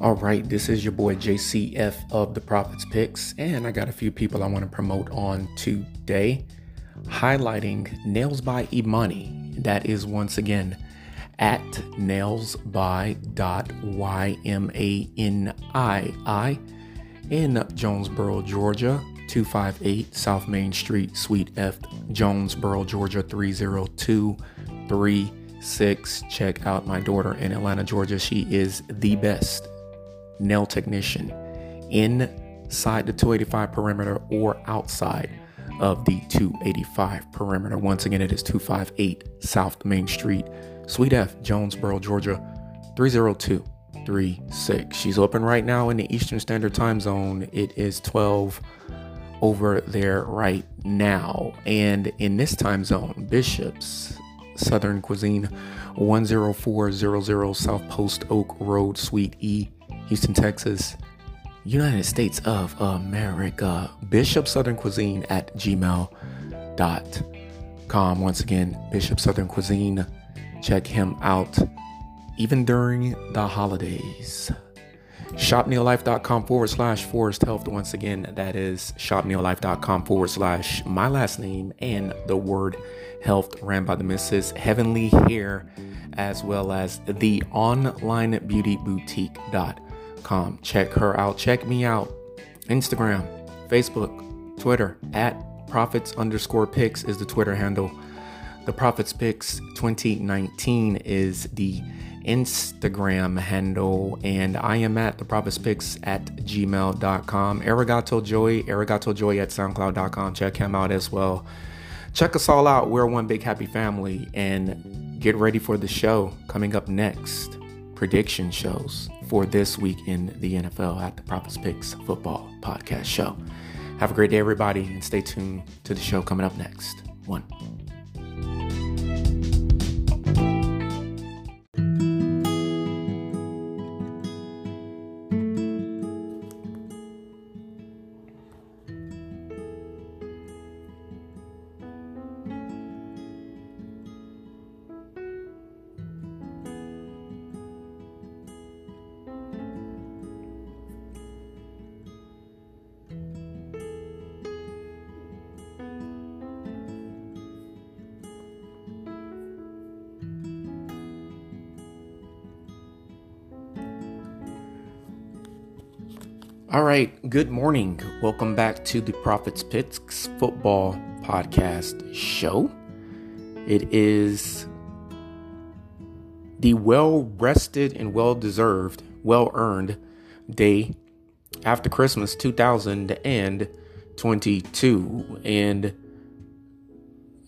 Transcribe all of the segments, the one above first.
All right, this is your boy JCF of the Prophets Picks, and I got a few people I want to promote on today, highlighting Nails by Imani. That is once again at nails by dot y m a n i i in Jonesboro, Georgia. 258 South Main Street, Suite F, Jonesboro, Georgia 30236. Check out my daughter in Atlanta, Georgia. She is the best nail technician inside the 285 perimeter or outside of the 285 perimeter. Once again, it is 258 South Main Street, Suite F, Jonesboro, Georgia 30236. She's open right now in the Eastern Standard Time Zone. It is 12 over there right now. And in this time zone, Bishops, Southern Cuisine, 10400 South Post Oak Road, Suite E, Houston, Texas, United States of America. Bishop Southern Cuisine at gmail.com. Once again, Bishop Southern Cuisine. Check him out even during the holidays shopneolife.com forward slash forest health. Once again, that is shopneolife.com forward slash my last name and the word health ran by the Mrs. Heavenly Hair, as well as the online beauty boutique.com. Check her out. Check me out. Instagram, Facebook, Twitter at prophets underscore picks is the Twitter handle. The Prophets Picks 2019 is the Instagram handle, and I am at the Prophets Picks at gmail.com. Arigato Joy, Arigato Joy at soundcloud.com. Check him out as well. Check us all out. We're one big happy family, and get ready for the show coming up next. Prediction shows for this week in the NFL at the Prophets Picks Football Podcast Show. Have a great day, everybody, and stay tuned to the show coming up next. One. All right, good morning. Welcome back to the Prophets Picks Football Podcast Show. It is the well rested and well deserved, well earned day after Christmas 2022. And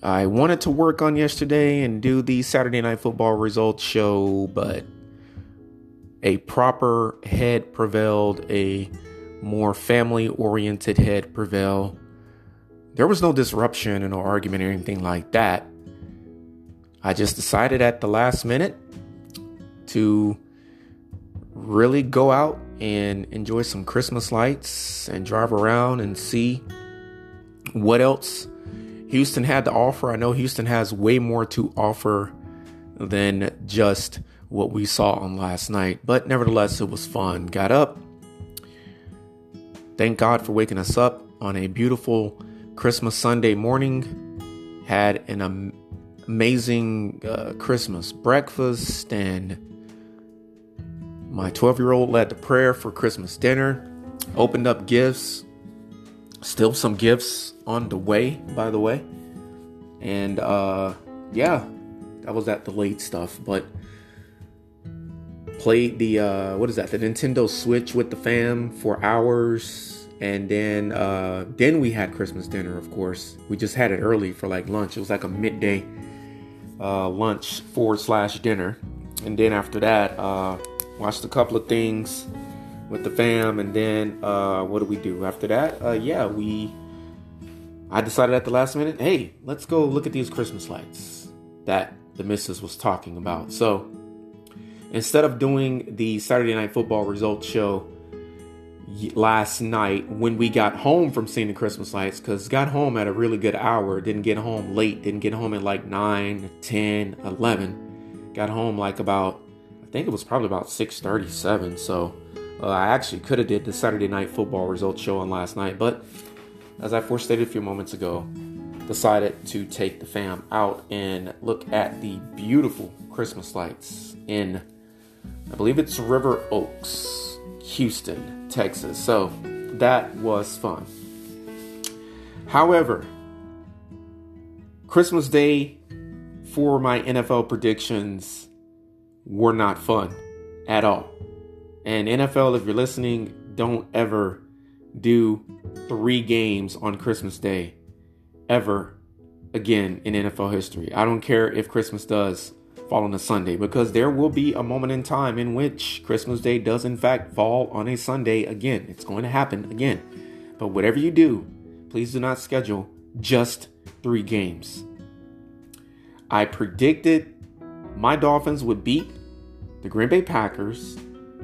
I wanted to work on yesterday and do the Saturday Night Football results show, but a proper head prevailed, a more family oriented head prevail. There was no disruption and no argument or anything like that. I just decided at the last minute to really go out and enjoy some Christmas lights and drive around and see what else Houston had to offer. I know Houston has way more to offer than just what we saw on last night, but nevertheless, it was fun. Got up, Thank God for waking us up on a beautiful Christmas Sunday morning. Had an am- amazing uh, Christmas breakfast, and my 12 year old led the prayer for Christmas dinner. Opened up gifts. Still some gifts on the way, by the way. And uh, yeah, that was at the late stuff, but played the uh, what is that? The nintendo switch with the fam for hours. And then uh, then we had christmas dinner of course. We just had it early for like lunch. It was like a midday uh, lunch forward slash dinner. And then after that uh, watched a couple of things with the fam. And then uh, what do we do? After that uh, yeah we i decided at the last minute hey let's go look at these christmas lights that the missus was talking about. So instead of doing the Saturday Night Football results show last night when we got home from seeing the Christmas lights, because got home at a really good hour, didn't get home late, didn't get home at like 9, 10, 11. Got home like about, I think it was probably about 6.37, so Uh, I actually could have did the Saturday night football results show on last night, but as I forestated a few moments ago, decided to take the fam out and look at the beautiful Christmas lights in, I believe it's River Oaks, Houston, Texas. So that was fun. However, Christmas Day for my NFL predictions were not fun at all. And NFL, if you're listening, don't ever do three games on Christmas Day ever again in NFL history. I don't care if Christmas does fall on a Sunday because there will be a moment in time in which Christmas Day does in fact fall on a Sunday again. It's going to happen again. But whatever you do, please do not schedule just three games. I predicted my Dolphins would beat the Green Bay Packers,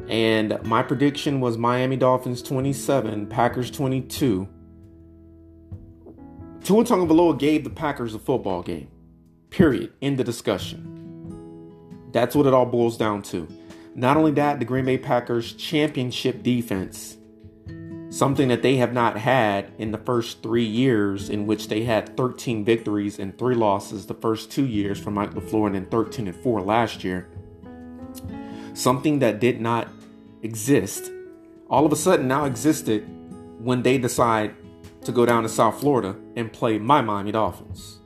and my prediction was Miami Dolphins 27, Packers 22. Tua Tagovailoa gave the Packers a football game. Period. In the discussion. That's what it all boils down to. Not only that, the Green Bay Packers championship defense something that they have not had in the first three years, in which they had 13 victories and three losses the first two years from Mike LaFleur and then 13 and 4 last year. Something that did not exist, all of a sudden now existed when they decide to go down to South Florida and play my Miami Dolphins.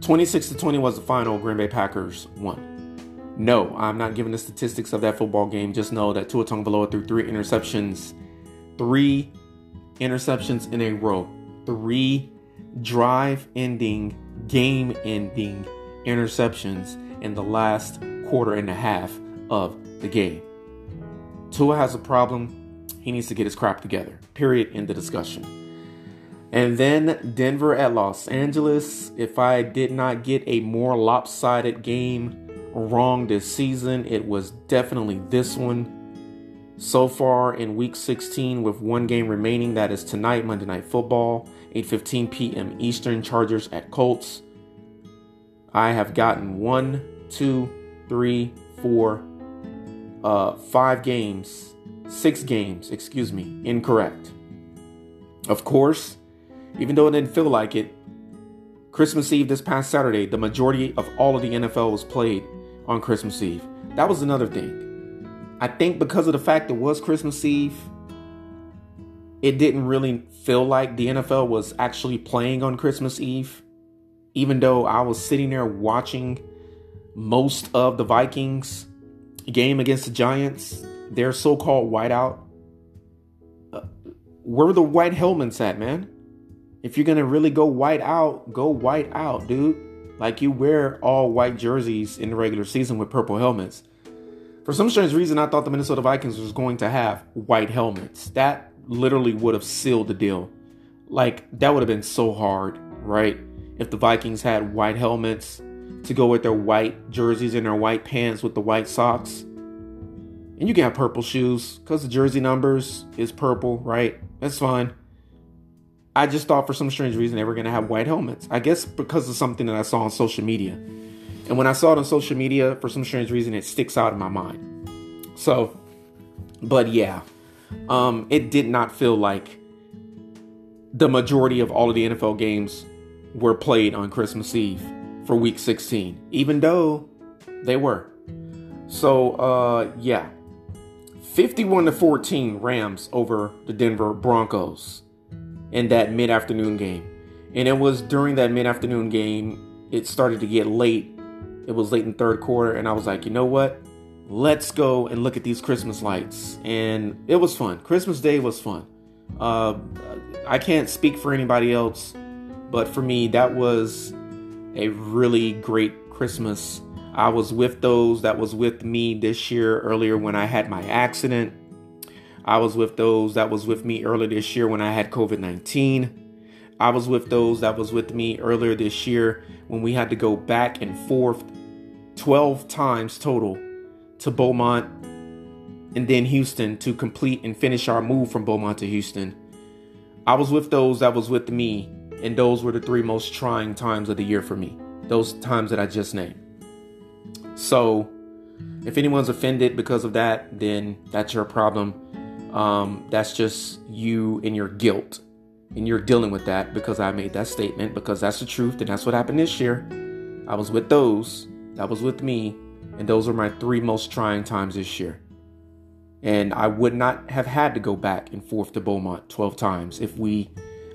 26 to 20 was the final. Green Bay Packers won. No, I'm not giving the statistics of that football game. Just know that Tua Tagovailoa threw three interceptions three interceptions in a row, three drive ending, game ending interceptions in the last quarter and a half of the game. Tua has a problem. He needs to get his crap together. Period. In the discussion. And then Denver at Los Angeles. If I did not get a more lopsided game wrong this season, it was definitely this one. So far in week 16 with one game remaining, that is tonight, Monday Night Football, 8:15 p.m. Eastern, Chargers at Colts. I have gotten one, two, three, four, uh, five games, six games, excuse me, incorrect. Of course, even though it didn't feel like it, Christmas Eve this past Saturday, the majority of all of the NFL was played on Christmas Eve. That was another thing. I think because of the fact it was Christmas Eve, it didn't really feel like the NFL was actually playing on Christmas Eve, even though I was sitting there watching most of the Vikings game against the Giants, their so called whiteout. Uh, where the white helmets at, man? If you're gonna really go white out, go white out, dude. Like you wear all white jerseys in the regular season with purple helmets. For some strange reason, I thought the Minnesota Vikings was going to have white helmets. That literally would have sealed the deal. Like, that would have been so hard, right? If the Vikings had white helmets to go with their white jerseys and their white pants with the white socks. And you can have purple shoes because the jersey numbers is purple, right? That's fine. I just thought for some strange reason they were going to have white helmets. I guess because of something that I saw on social media. And when I saw it on social media, for some strange reason, it sticks out in my mind. So, but yeah, um, it did not feel like the majority of all of the NFL games were played on Christmas Eve for week 16, even though they were. So, uh, yeah, 51 to 14 Rams over the Denver Broncos in that mid afternoon game. And it was during that mid afternoon game, it started to get late it was late in third quarter, and I was like, you know what? Let's go and look at these Christmas lights. And it was fun. Christmas Day was fun. Uh, I can't speak for anybody else, but for me, that was a really great Christmas. I was with those that was with me this year earlier when I had my accident. I was with those that was with me earlier this year when I had COVID 19. I was with those that was with me earlier this year when we had to go back and forth 12 times total to Beaumont and then Houston to complete and finish our move from Beaumont to Houston. I was with those that was with me, and those were the three most trying times of the year for me. Those times that I just named. So, if anyone's offended because of that, then that's your problem. Um, that's just you and your guilt. And you're dealing with that because I made that statement because that's the truth and that's what happened this year. I was with those, that was with me, and those were my three most trying times this year. And I would not have had to go back and forth to Beaumont 12 times if we,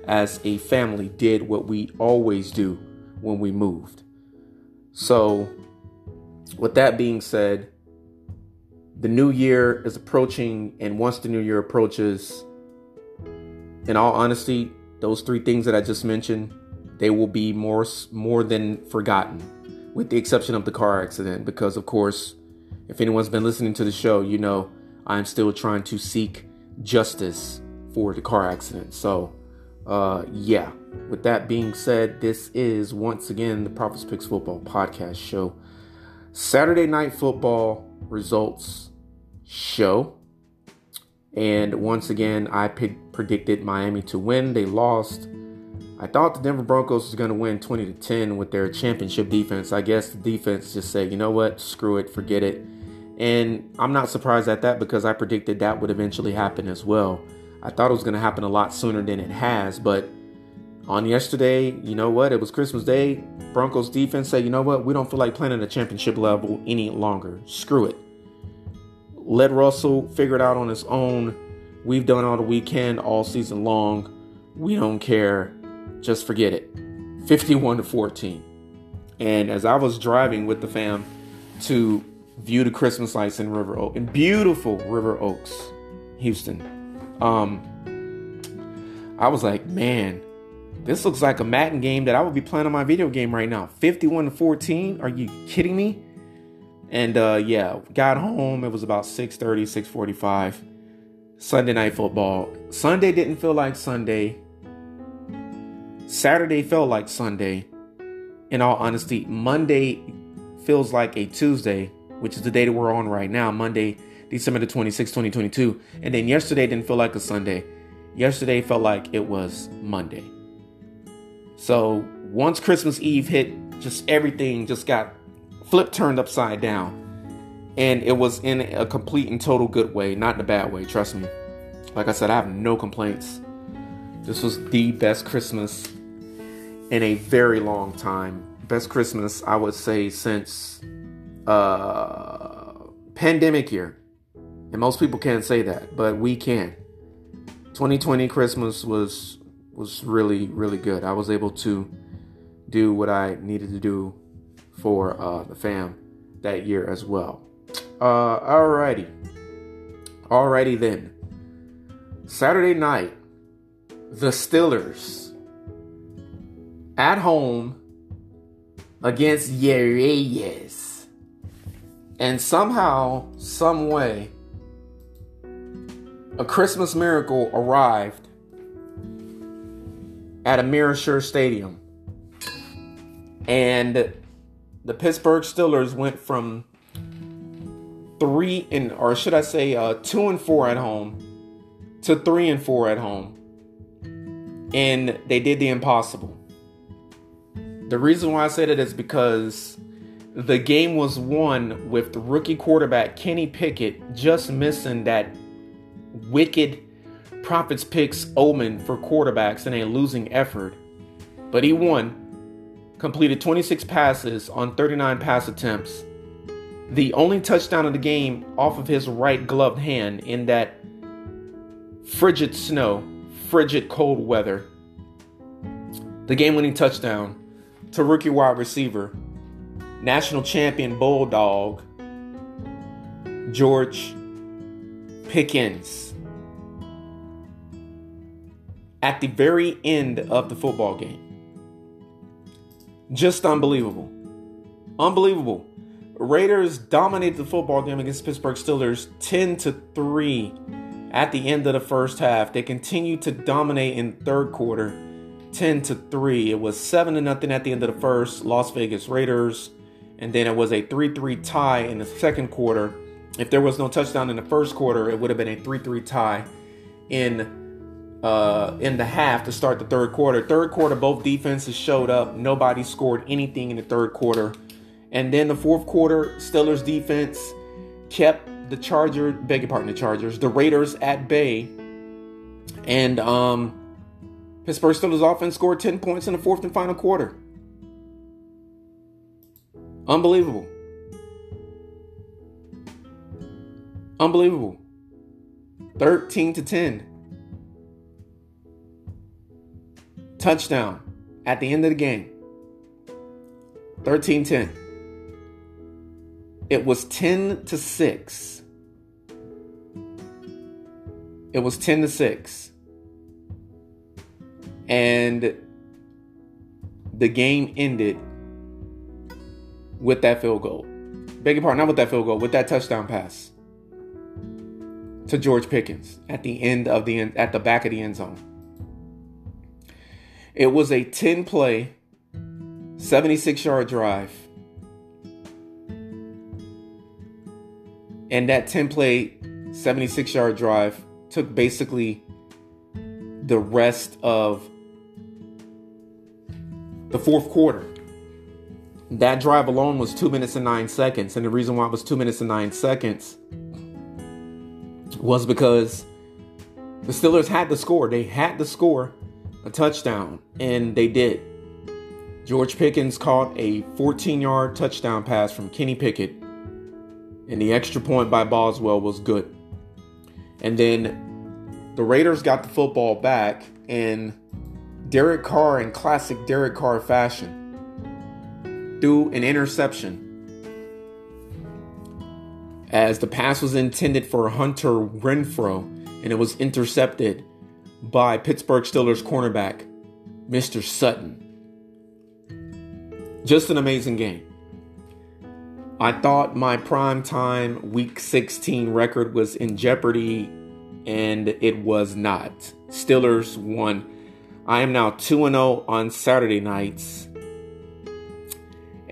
as a family, did what we always do when we moved. So, with that being said, the new year is approaching, and once the new year approaches, in all honesty, those three things that I just mentioned, they will be more more than forgotten, with the exception of the car accident. Because of course, if anyone's been listening to the show, you know I'm still trying to seek justice for the car accident. So, uh, yeah. With that being said, this is once again the Prophets Picks Football Podcast Show. Saturday Night Football results show. And once again, I predicted Miami to win. They lost. I thought the Denver Broncos was going to win 20 to 10 with their championship defense. I guess the defense just said, you know what, screw it, forget it and I'm not surprised at that because I predicted that would eventually happen as well. I thought it was going to happen a lot sooner than it has, but on yesterday, you know what? It was Christmas Day. Broncos defense said, you know what? We don't feel like playing at a championship level any longer. Screw it. Let Russell figure it out on his own. We've done all the weekend, all season long. We don't care. Just forget it. 51 to 14. And as I was driving with the fam to view the Christmas lights in River Oak, in beautiful River Oaks, Houston. Um, I was like, man, this looks like a Madden game that I would be playing on my video game right now. 51 to 14. Are you kidding me? And uh, yeah, got home. It was about 6:30, 6:45. Sunday night football. Sunday didn't feel like Sunday. Saturday felt like Sunday. In all honesty, Monday feels like a Tuesday which is the day that we're on right now, Monday, December the 26th, 2022. And then yesterday didn't feel like a Sunday. Yesterday felt like it was Monday. So once Christmas Eve hit, just everything just got flipped turned upside down. And it was in a complete and total good way, not in a bad way, trust me. Like I said, I have no complaints. This was the best Christmas in a very long time. Best Christmas, I would say, since uh, pandemic year. And most people can't say that, but we can. 2020 Christmas was was really really good. I was able to do what I needed to do for uh, the fam that year as well. Uh, alrighty, alrighty then. Saturday night, the Steelers at home against the Raiders. And somehow, some way, a Christmas miracle arrived at Acrisure Stadium. And the Pittsburgh Steelers went from three and or should I say uh, two and four at home to three and four at home. And they did the impossible. The reason why I said it is because the game was won with rookie quarterback Kenny Pickett just missing that wicked Prophets picks omen for quarterbacks in a losing effort. But he won, completed 26 passes on 39 pass attempts. The only touchdown of the game off of his right gloved hand in that frigid snow, frigid cold weather. The game winning touchdown to rookie wide receiver national champion Bulldog, George Pickens, at the very end of the football game. Just unbelievable. Unbelievable. Raiders dominated the football game against Pittsburgh Steelers 10 to 3 at the end of the first half. They continued to dominate in third quarter 10 to 3. It was 7 to nothing at the end of the first. Las Vegas Raiders and then it was a 3 3 tie in the second quarter. If there was no touchdown in the first quarter, it would have been a 3 3 tie in uh, in the half to start the third quarter. Third quarter, both defenses showed up. Nobody scored anything in the third quarter. And then the fourth quarter, Steelers defense kept the Charger, beg your pardon, the Chargers, the Raiders at bay. And um, Pittsburgh Steelers offense scored 10 points in the fourth and final quarter. Unbelievable. Unbelievable. 13 to 10. Touchdown at the end of the game. 13 10. It was 10 to 6. It was 10 to 6. And the game ended with that field goal. Beg your pardon, not with that field goal, with that touchdown pass to George Pickens at the end of the end, at the back of the end zone. It was a 10 play, 76 yard drive. And that 10 play, 76 yard drive took basically the rest of the fourth quarter. That drive alone was two minutes and nine seconds. And the reason why it was two minutes and nine seconds was because the Steelers had the score. They had to score a touchdown, and they did. George Pickens caught a 14 yard touchdown pass from Kenny Pickett, and the extra point by Boswell was good. And then the Raiders got the football back, and Derek Carr, in classic Derek Carr fashion, threw an interception as the pass was intended for Hunter Renfrow and it was intercepted by Pittsburgh Steelers cornerback Mr. Sutton. Just an amazing game. I thought my prime time week 16 record was in jeopardy and it was not. Steelers won. I am now 2 0 on Saturday nights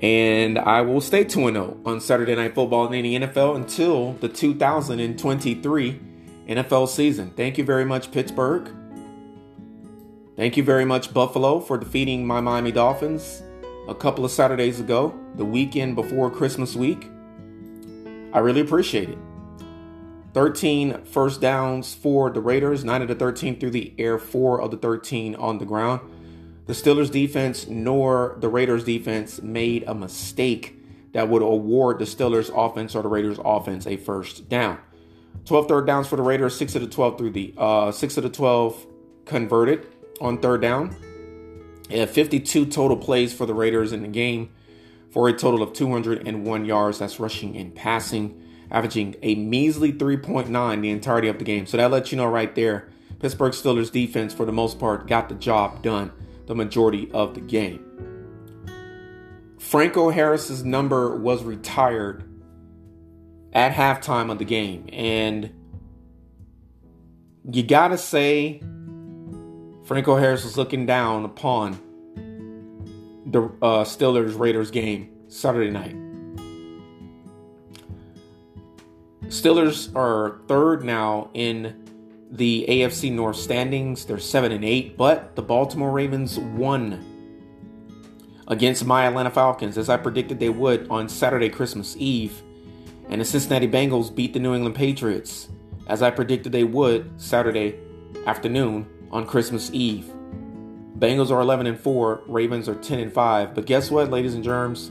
and I will stay 2 0 on Saturday Night Football in the NFL until the 2023 NFL season. Thank you very much, Pittsburgh. Thank you very much, Buffalo, for defeating my Miami Dolphins a couple of Saturdays ago, the weekend before Christmas week. I really appreciate it. 13 first downs for the Raiders, 9 of the 13 through the air, 4 of the 13 on the ground. The Steelers defense nor the Raiders defense made a mistake that would award the Steelers offense or the Raiders offense a first down. 12 third downs for the Raiders, 6 of the 12 through the uh, 6 of the 12 converted on third down. And 52 total plays for the Raiders in the game for a total of 201 yards. That's rushing and passing, averaging a measly 3.9 the entirety of the game. So that lets you know right there, Pittsburgh Steelers defense for the most part got the job done the majority of the game. Franco Harris's number was retired at halftime of the game, and you gotta say, Franco Harris was looking down upon the uh, Steelers Raiders game Saturday night. Steelers are third now in the AFC North standings. They're 7 and 8, but the Baltimore Ravens won against my Atlanta Falcons as I predicted they would on Saturday Christmas Eve. And the Cincinnati Bengals beat the New England Patriots as I predicted they would Saturday afternoon on Christmas Eve. Bengals are 11 and 4, Ravens are 10 and 5. But guess what, ladies and germs?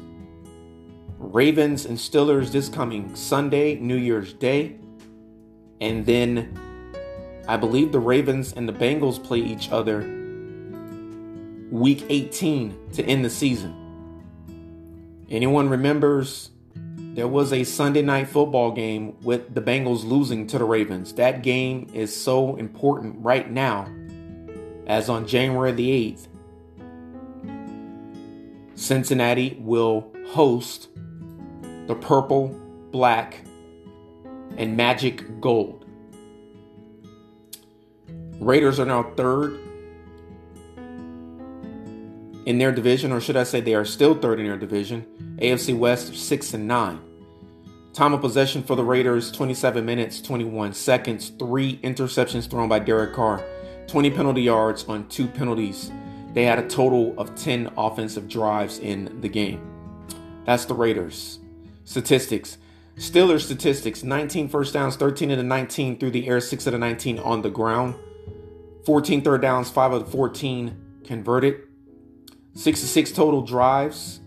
Ravens and Steelers this coming Sunday, New Year's Day. And then I believe the Ravens and the Bengals play each other week 18 to end the season. Anyone remembers there was a Sunday night football game with the Bengals losing to the Ravens. That game is so important right now as on January the 8th. Cincinnati will host the purple, black, and magic gold. Raiders are now third in their division, or should I say they are still third in their division. AFC West, 6 and 9. Time of possession for the Raiders 27 minutes, 21 seconds, three interceptions thrown by Derek Carr, 20 penalty yards on two penalties. They had a total of 10 offensive drives in the game. That's the Raiders. Statistics. Steelers statistics 19 first downs, 13 of the 19 through the air, 6 of the 19 on the ground. 14 third downs, 5 of the 14 converted. 66 total drives,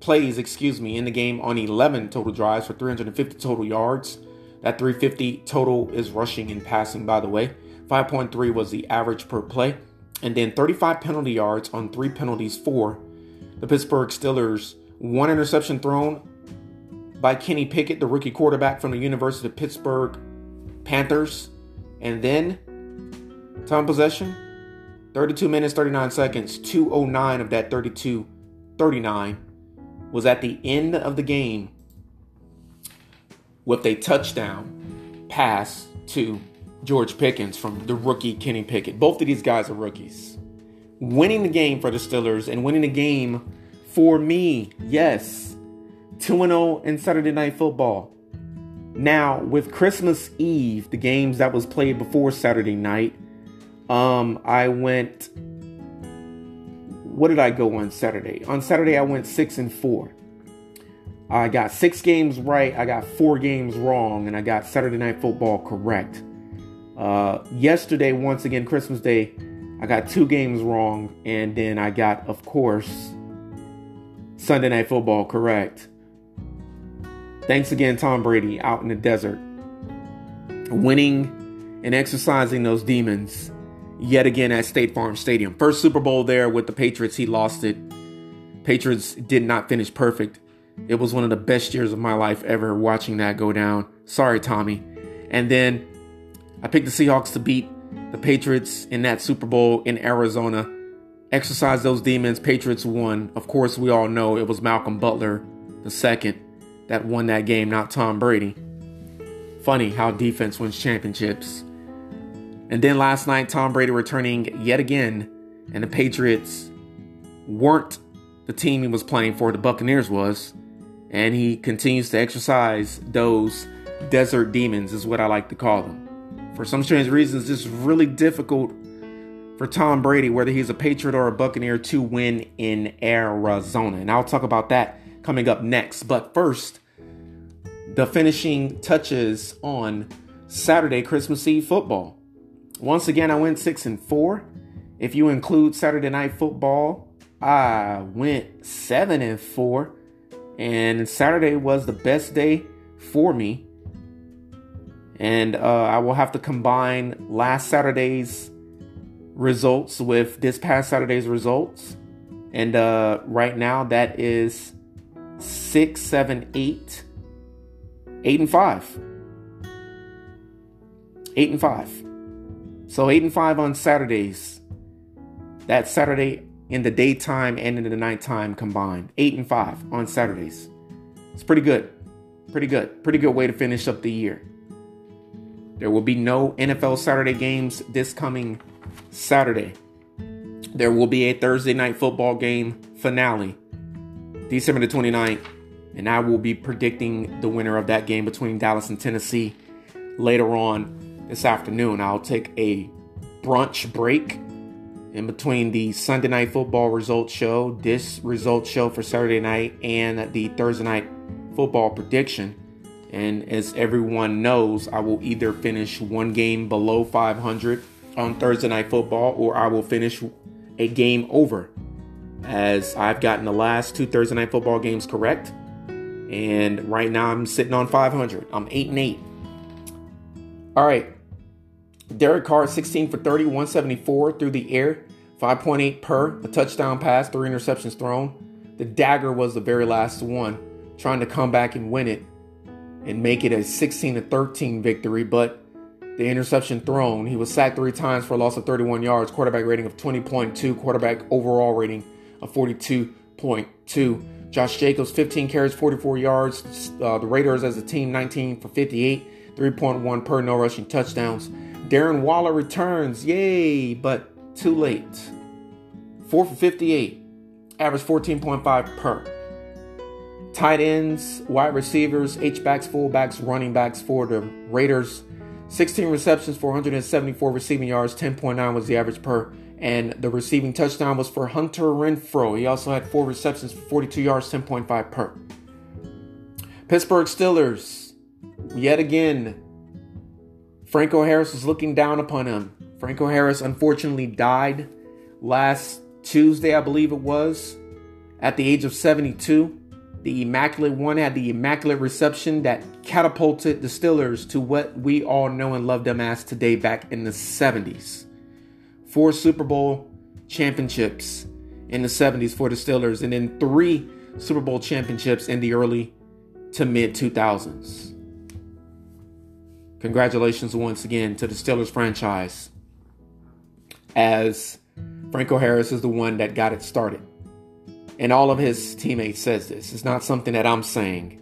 plays, excuse me, in the game on 11 total drives for 350 total yards. That 350 total is rushing and passing, by the way. 5.3 was the average per play. And then 35 penalty yards on three penalties for the Pittsburgh Steelers. One interception thrown by Kenny Pickett, the rookie quarterback from the University of Pittsburgh Panthers. And then time possession 32 minutes, 39 seconds, 209 of that 32 39 was at the end of the game with a touchdown pass to George Pickens from the rookie Kenny Pickett. Both of these guys are rookies. Winning the game for the Steelers and winning the game for me, yes. 2 0 in Saturday Night Football. Now, with Christmas Eve, the games that was played before Saturday night, um, I went. What did I go on Saturday? On Saturday, I went six and four. I got six games right. I got four games wrong, and I got Saturday Night Football correct. Uh, yesterday, once again, Christmas Day, I got two games wrong, and then I got, of course, Sunday Night Football correct. Thanks again, Tom Brady, out in the desert, winning and exercising those demons yet again at State Farm Stadium. First Super Bowl there with the Patriots, he lost it. Patriots did not finish perfect. It was one of the best years of my life ever watching that go down. Sorry, Tommy. And then I picked the Seahawks to beat the Patriots in that Super Bowl in Arizona. Exercise those demons. Patriots won. Of course, we all know it was Malcolm Butler, the second, that won that game, not Tom Brady. Funny how defense wins championships. And then last night, Tom Brady returning yet again, and the Patriots weren't the team he was playing for, the Buccaneers was. And he continues to exercise those desert demons, is what I like to call them. For some strange reasons, it's really difficult for Tom Brady, whether he's a Patriot or a Buccaneer, to win in Arizona. And I'll talk about that coming up next. But first, the finishing touches on Saturday, Christmas Eve football. Once again, I went six and four. If you include Saturday night football, I went seven and four. And Saturday was the best day for me. And uh, I will have to combine last Saturday's results with this past Saturday's results. And uh, right now, that is six, seven, eight, eight, and five. Eight and five. So eight and five on Saturdays. That Saturday in the daytime and in the nighttime combined. Eight and five on Saturdays. It's pretty good. Pretty good. Pretty good way to finish up the year. There will be no NFL Saturday games this coming Saturday. There will be a Thursday night football game finale, December the 29th, and I will be predicting the winner of that game between Dallas and Tennessee later on this afternoon. I'll take a brunch break in between the Sunday night football results show, this results show for Saturday night, and the Thursday night football prediction. And as everyone knows, I will either finish one game below 500 on Thursday night football or I will finish a game over. As I've gotten the last two Thursday night football games correct. And right now I'm sitting on 500. I'm 8 and 8. All right. Derek Carr, 16 for 30, 174 through the air, 5.8 per, a touchdown pass, three interceptions thrown. The dagger was the very last one, trying to come back and win it and make it a 16 to 13 victory, but the interception thrown, he was sacked three times for a loss of 31 yards, quarterback rating of 20.2, quarterback overall rating of 42.2. Josh Jacobs, 15 carries, 44 yards. Uh, the Raiders as a team, 19 for 58, 3.1 per, no rushing touchdowns. Darren Waller returns, yay, but too late. 4 for 58, average 14.5 per. Tight ends, wide receivers, H-backs, fullbacks, running backs for the Raiders. 16 receptions for 174 receiving yards, 10.9 was the average per, And the receiving touchdown was for Hunter Renfrow. He also had four receptions for 42 yards, 10.5 per. Pittsburgh Steelers, yet again, Franco Harris was looking down upon him. Franco Harris unfortunately died last Tuesday, I believe it was, at the age of 72. The Immaculate One had the Immaculate Reception that catapulted the Steelers to what we all know and love them as today back in the 70s. Four Super Bowl championships in the 70s for the Steelers, and then three Super Bowl championships in the early to mid 2000s. Congratulations once again to the Steelers franchise, as Franco Harris is the one that got it started. And all of his teammates says this. It's not something that I'm saying.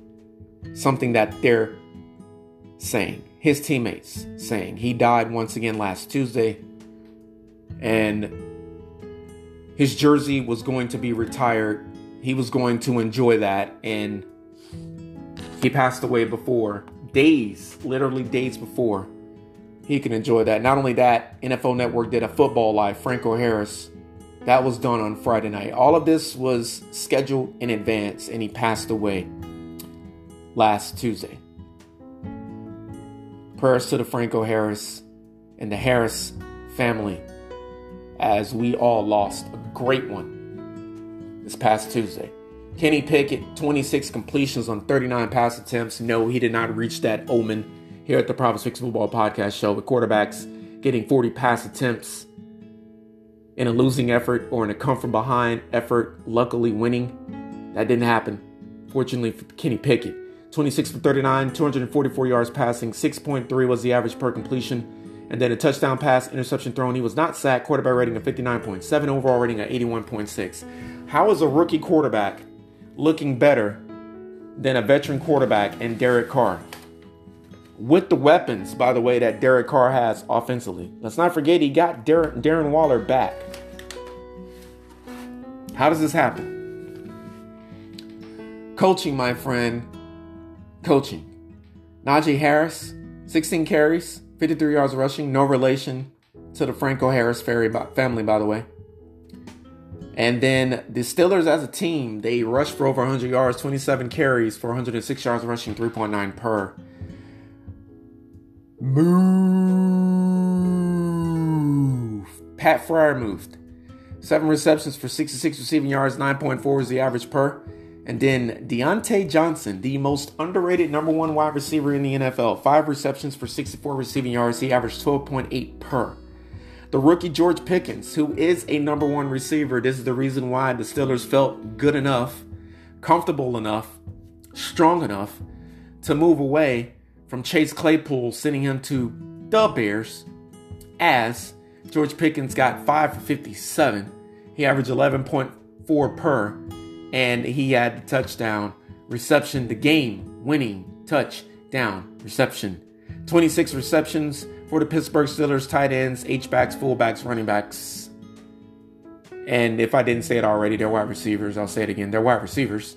Something that they're saying. His teammates saying. He died once again last Tuesday. And his jersey was going to be retired. He was going to enjoy that. And he passed away before days, literally days before he can enjoy that. Not only that, NFL Network did a football live. Franco Harris that was done on Friday night. All of this was scheduled in advance, and he passed away last Tuesday. Prayers to the Franco Harris and the Harris family as we all lost a great one this past Tuesday. Kenny Pickett, 26 completions on 39 pass attempts. No, he did not reach that omen here at the Prophets Picks Football Podcast Show. The quarterbacks getting 40 pass attempts in a losing effort or in a come from behind effort, luckily winning. That didn't happen. Fortunately for Kenny Pickett. 26 for 39, 244 yards passing, 6.3 was the average per completion. And then a touchdown pass, interception thrown. He was not sacked, quarterback rating of 59.7, overall rating of 81.6. How is a rookie quarterback looking better than a veteran quarterback and Derek Carr? with the weapons, by the way, that Derek Carr has offensively. Let's not forget he got Darren, Darren Waller back. How does this happen? Coaching, my friend. Coaching. Najee Harris, 16 carries, 53 yards rushing, no relation to the Franco Harris family, by the way. And then the Steelers as a team, they rushed for over 100 yards, 27 carries for 106 yards rushing, 3.9 per. Move. Pat Freiermuth. Seven receptions for 66 receiving yards, 9.4 is the average per. And then Diontae Johnson, the most underrated number one wide receiver in the NFL, five receptions for 64 receiving yards. He averaged 12.8 per. The rookie George Pickens, who is a number one receiver, this is the reason why the Steelers felt good enough, comfortable enough, strong enough to move away from Chase Claypool, sending him to the Bears, as George Pickens got 5 for 57. He averaged 11.4 per, and he had the touchdown reception, the game winning touchdown reception. 26 receptions for the Pittsburgh Steelers tight ends, H-backs, fullbacks, running backs. And if I didn't say it already, they're wide receivers. I'll say it again. They're wide receivers.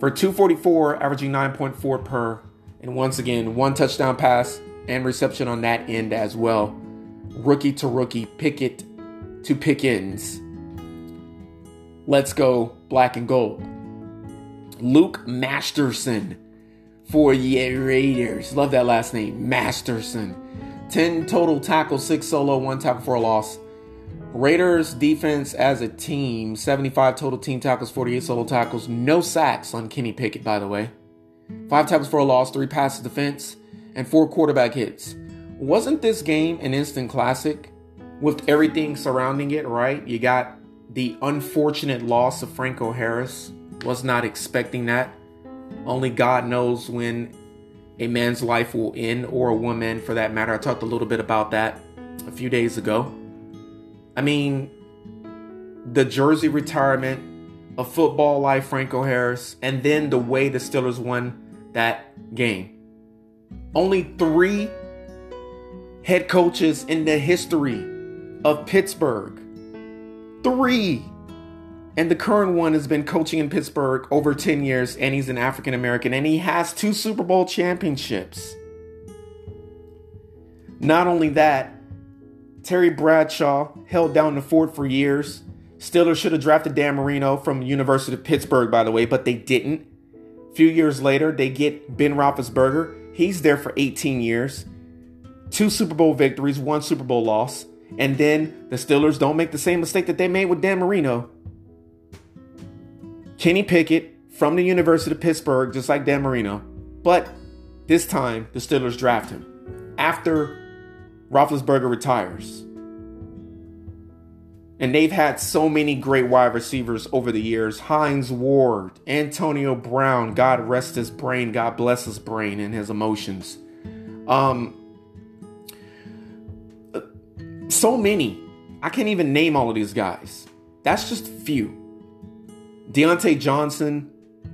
For 244, averaging 9.4 per, and once again, one touchdown pass and reception on that end as well. Rookie to rookie, Pickett to Pickens. Let's go black and gold. Luke Masterson for the Raiders. Love that last name, Masterson. 10 total tackles, 6 solo, 1 tackle for a loss. Raiders defense as a team, 75 total team tackles, 48 solo tackles, no sacks on Kenny Pickett, by the way five tackles for a loss, three passes defense, and four quarterback hits. Wasn't this game an instant classic with everything surrounding it, right? You got the unfortunate loss of Franco Harris. Was not expecting that. Only God knows when a man's life will end, or a woman for that matter. I talked a little bit about that a few days ago. I mean, the jersey retirement, a football life, Franco Harris, and then the way the Steelers won that game. Only three head coaches in the history of Pittsburgh. Three. And the current one has been coaching in Pittsburgh over 10 years, and he's an African American, and he has two Super Bowl championships. Not only that, Terry Bradshaw held down the fort for years. Steelers should have drafted Dan Marino from University of Pittsburgh, by the way, but they didn't. A few years later, they get Ben Roethlisberger. He's there for 18 years. Two Super Bowl victories, one Super Bowl loss. And then the Steelers don't make the same mistake that they made with Dan Marino. Kenny Pickett from the University of Pittsburgh, just like Dan Marino. But this time, the Steelers draft him after Roethlisberger retires. And they've had so many great wide receivers over the years. Hines Ward, Antonio Brown, God rest his brain, God bless his brain and his emotions. Um, so many. I can't even name all of these guys. That's just few. Diontae Johnson,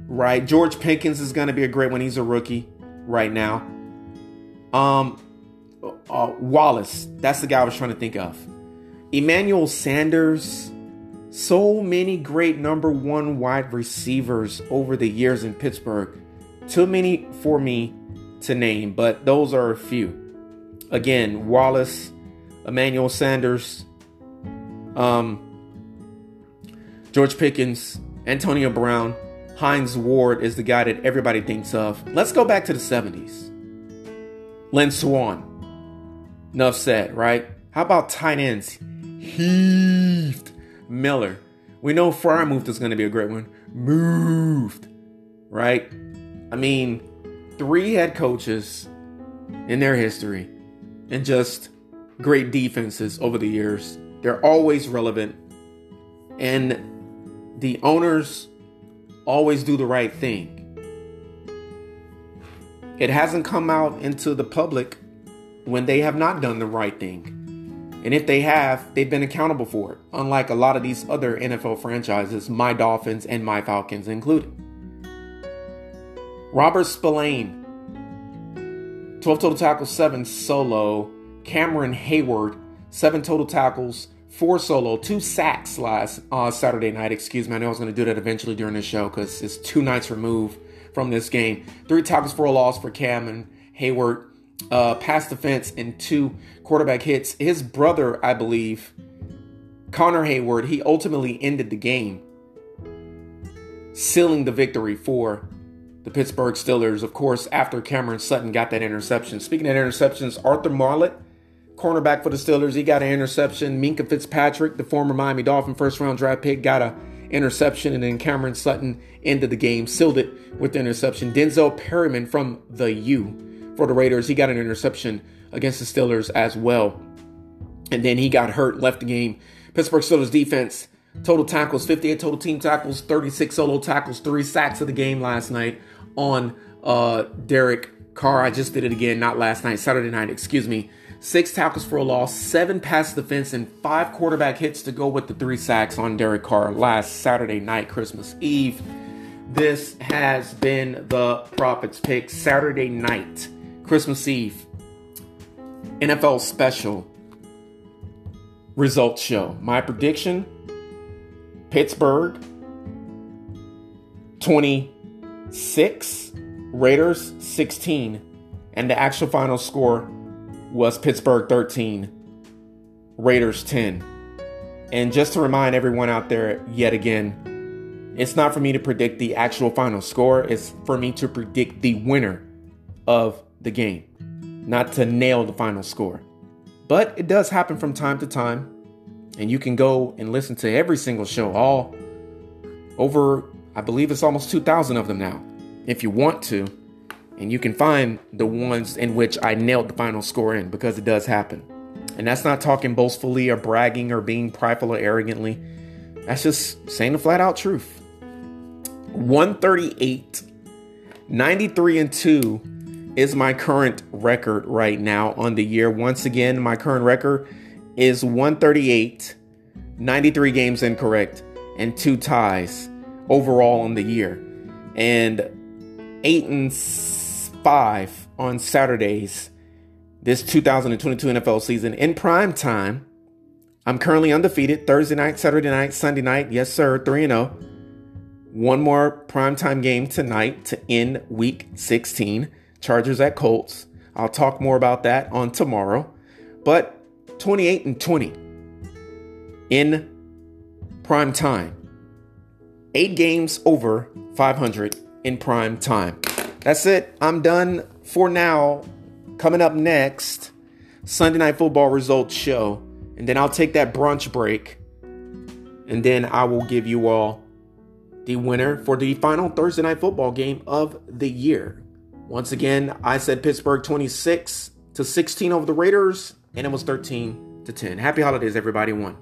right? George Pickens is going to be a great one. He's a rookie right now. Um, uh, Wallace, that's the guy I was trying to think of. Emmanuel Sanders, so many great number one wide receivers over the years in Pittsburgh. Too many for me to name, but those are a few. Again, Wallace, Emmanuel Sanders, um, George Pickens, Antonio Brown, Hines Ward is the guy that everybody thinks of. Let's go back to the 70s. Lynn Swann. Enough said, right? How about tight ends? Heath Miller. We know Freiermuth is going to be a great one. Moved, right? I mean, three head coaches in their history and just great defenses over the years. They're always relevant. And the owners always do the right thing. It hasn't come out into the public when they have not done the right thing. And if they have, they've been accountable for it, unlike a lot of these other NFL franchises, my Dolphins and my Falcons included. Robert Spillane, 12 total tackles, 7 solo. Cameron Heyward, 7 total tackles, 4 solo, 2 sacks last uh, Saturday night. Excuse me, I know I was going to do that eventually during the show because it's two nights removed from this game. 3 tackles for a loss for Cam and Heyward. uh, pass defense and two quarterback hits. His brother, I believe, Connor Heyward, he ultimately ended the game, sealing the victory for the Pittsburgh Steelers. Of course, after Cameron Sutton got that interception. Speaking of interceptions, Arthur Maulet, cornerback for the Steelers, he got an interception. Minkah Fitzpatrick, the former Miami Dolphin first round draft pick, got a interception, and then Cameron Sutton ended the game, sealed it with the interception. Denzel Perryman from the U for the Raiders. He got an interception against the Steelers as well. And then he got hurt, left the game. Pittsburgh Steelers defense, total tackles, 58 total team tackles, 36 solo tackles, three sacks of the game last night on uh, Derek Carr. I just did it again, not last night, Saturday night, excuse me. Six tackles for a loss, seven pass defense, and five quarterback hits to go with the three sacks on Derek Carr last Saturday night, Christmas Eve. This has been the Prophet's Pick Saturday night. Christmas Eve, NFL special results show. My prediction Pittsburgh 26, Raiders 16, and the actual final score was Pittsburgh 13, Raiders 10. And just to remind everyone out there yet again, it's not for me to predict the actual final score, it's for me to predict the winner of the game, not to nail the final score. But it does happen from time to time, and you can go and listen to every single show, all over, I believe it's almost 2,000 of them now, if you want to. And you can find the ones in which I nailed the final score in because it does happen. And that's not talking boastfully or bragging or being prideful or arrogantly. That's just saying the flat out truth. 138, 93 and 2 is my current record right now on the year. Once again, my current record is 138, 93 games incorrect, and two ties overall on the year. And eight and five on Saturdays this 2022 NFL season in prime time. I'm currently undefeated Thursday night, Saturday night, Sunday night. Yes, sir, 3 0. One more primetime game tonight to end week 16. Chargers at Colts. I'll talk more about that on tomorrow. But 28 and 20 in prime time. Eight games over 500 in prime time. That's it. I'm done for now. Coming up next, Sunday Night Football results show. And then I'll take that brunch break. And then I will give you all the winner for the final Thursday Night Football game of the year. Once again, I said Pittsburgh 26 to 16 over the Raiders, and it was 13 to 10. Happy holidays, everybody. One.